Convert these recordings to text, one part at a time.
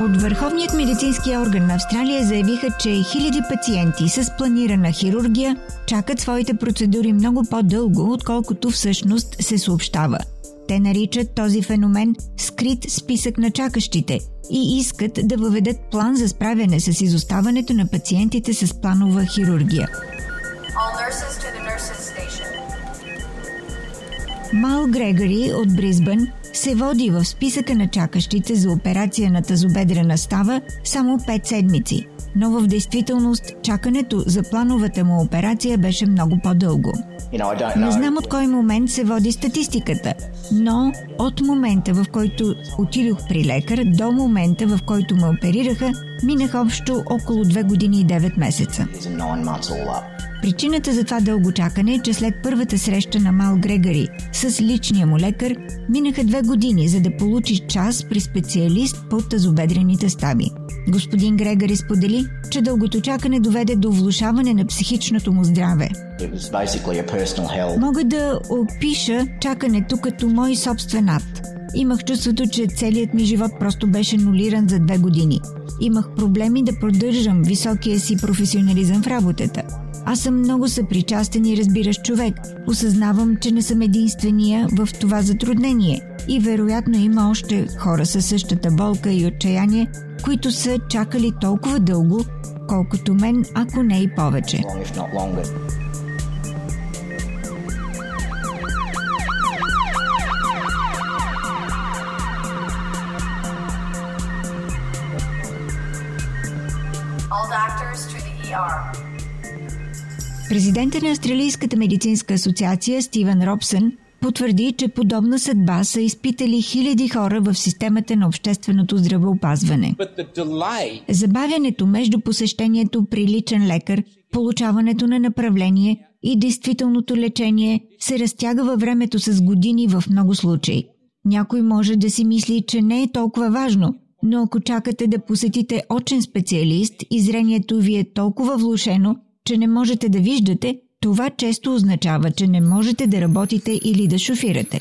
От Върховният медицински орган на Австралия заявиха, че хиляди пациенти с планирана хирургия чакат своите процедури много по-дълго, отколкото всъщност се съобщава. Те наричат този феномен скрит списък на чакащите и искат да въведат план за справяне с изоставането на пациентите с планова хирургия. Мал Грегори от Бризбън се води в списъка на чакащите за операция на тазобедрена става само 5 седмици, но в действителност чакането за плановата му операция беше много по-дълго. Не знам от кой момент се води статистиката, но от момента в който отидох при лекар до момента в който ме оперираха, минах общо около 2 години и 9 месеца. Причината за това дълго чакане е, че след първата среща на Мал Грегори с личния му лекар минаха две години, за да получи час при специалист по тазобедрените стави. Господин Грегори сподели, че дългото чакане доведе до влушаване на психичното му здраве. Мога да опиша чакането като мой собствен ад. Имах чувството, че целият ми живот просто беше нулиран за две години. Имах проблеми да продържам високия си професионализъм в работата. Аз съм много съпричастен и разбиращ човек. Осъзнавам, че не съм единствения в това затруднение. И вероятно има още хора със същата болка и отчаяние, които са чакали толкова дълго, колкото мен, ако не и повече. All doctors to the ER. Президентът на Австралийската медицинска асоциация Стивен Робсън потвърди, че подобна съдба са изпитали хиляди хора в системата на общественото здравеопазване. Забавянето между посещението при личен лекар, получаването на направление и действителното лечение се разтяга във времето с години в много случаи. Някой може да си мисли, че не е толкова важно, но ако чакате да посетите очен специалист и зрението ви е толкова влушено, че не можете да виждате, това често означава, че не можете да работите или да шофирате.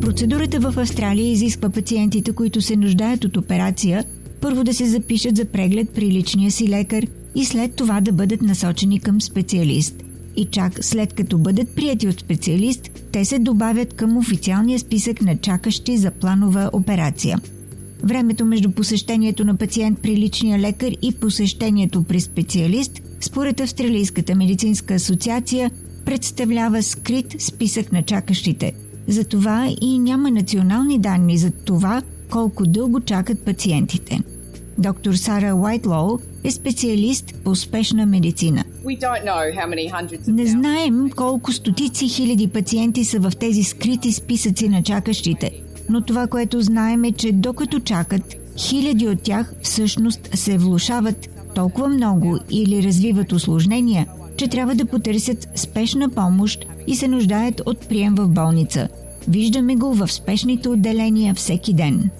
Процедурата в Австралия изисква пациентите, които се нуждаят от операция, първо да се запишат за преглед при личния си лекар и след това да бъдат насочени към специалист. И чак след като бъдат прияти от специалист, те се добавят към официалния списък на чакащи за планова операция – Времето между посещението на пациент при личния лекар и посещението при специалист, според Австралийската медицинска асоциация, представлява скрит списък на чакащите. Затова и няма национални данни за това колко дълго чакат пациентите. Доктор Сара Уайтлоу е специалист по спешна медицина. Не знаем колко стотици хиляди пациенти са в тези скрити списъци на чакащите – но това, което знаем е, че докато чакат, хиляди от тях всъщност се влушават толкова много или развиват осложнения, че трябва да потърсят спешна помощ и се нуждаят от прием в болница. Виждаме го в спешните отделения всеки ден.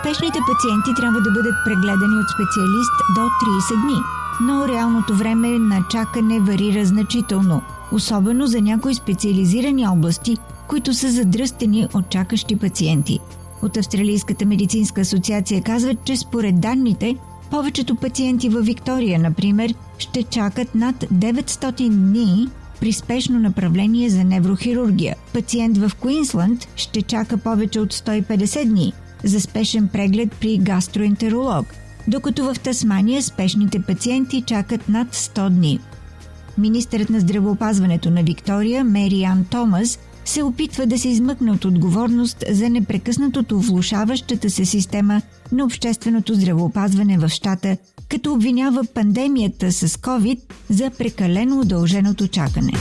Спешните пациенти трябва да бъдат прегледани от специалист до 30 дни – но реалното време на чакане варира значително, особено за някои специализирани области, които са задръстени от чакащи пациенти. От Австралийската медицинска асоциация казват, че според данните, повечето пациенти във Виктория, например, ще чакат над 900 дни при спешно направление за неврохирургия. Пациент в Куинсланд ще чака повече от 150 дни за спешен преглед при гастроентеролог – докато в Тасмания спешните пациенти чакат над 100 дни. Министърът на здравеопазването на Виктория, Мери Ан Томас, се опитва да се измъкне от отговорност за непрекъснатото влушаващата се система на общественото здравеопазване в щата, като обвинява пандемията с COVID за прекалено удълженото чакане.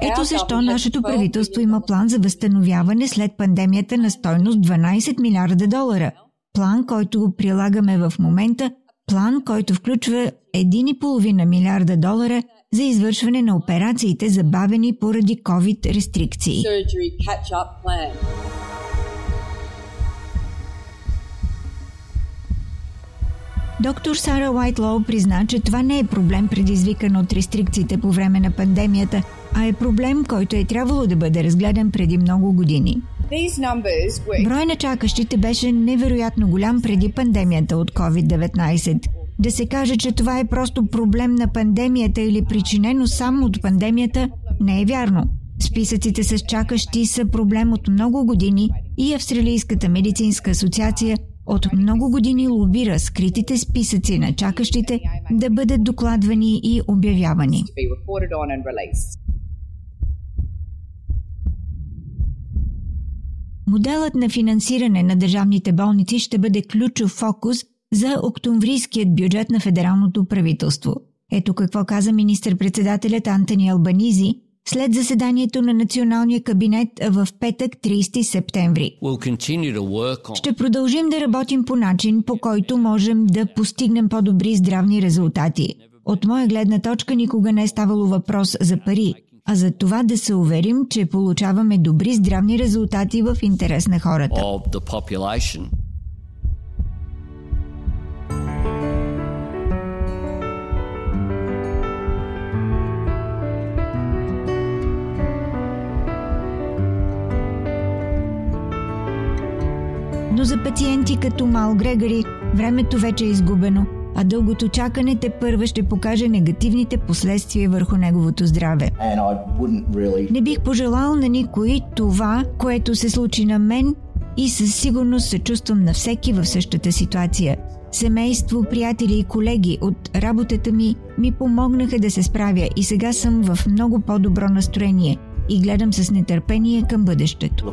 Ето защо нашето правителство има план за възстановяване след пандемията на стойност 12 милиарда долара. План, който го прилагаме в момента, план, който включва 1,5 милиарда долара за извършване на операциите, забавени поради COVID рестрикции. Доктор Сара Уайтлоу призна, че това не е проблем предизвикан от рестрикциите по време на пандемията, а е проблем, който е трябвало да бъде разгледан преди много години. Брой на чакащите беше невероятно голям преди пандемията от COVID-19. Да се каже, че това е просто проблем на пандемията или причинено само от пандемията, не е вярно. Списъците с чакащи са проблем от много години и Австралийската медицинска асоциация от много години лобира скритите списъци на чакащите да бъдат докладвани и обявявани. Моделът на финансиране на държавните болници ще бъде ключов фокус за октомврийският бюджет на федералното правителство. Ето какво каза министр-председателят Антони Албанизи след заседанието на националния кабинет в петък 30 септември. Ще продължим да работим по начин, по който можем да постигнем по-добри здравни резултати. От моя гледна точка никога не е ставало въпрос за пари, а за това да се уверим, че получаваме добри здравни резултати в интерес на хората. Но за пациенти като Мал Грегори времето вече е изгубено, а дългото чакане те първа ще покаже негативните последствия върху неговото здраве. Really... Не бих пожелал на никой това, което се случи на мен и със сигурност се чувствам на всеки в същата ситуация. Семейство, приятели и колеги от работата ми ми помогнаха да се справя и сега съм в много по-добро настроение и гледам с нетърпение към бъдещето.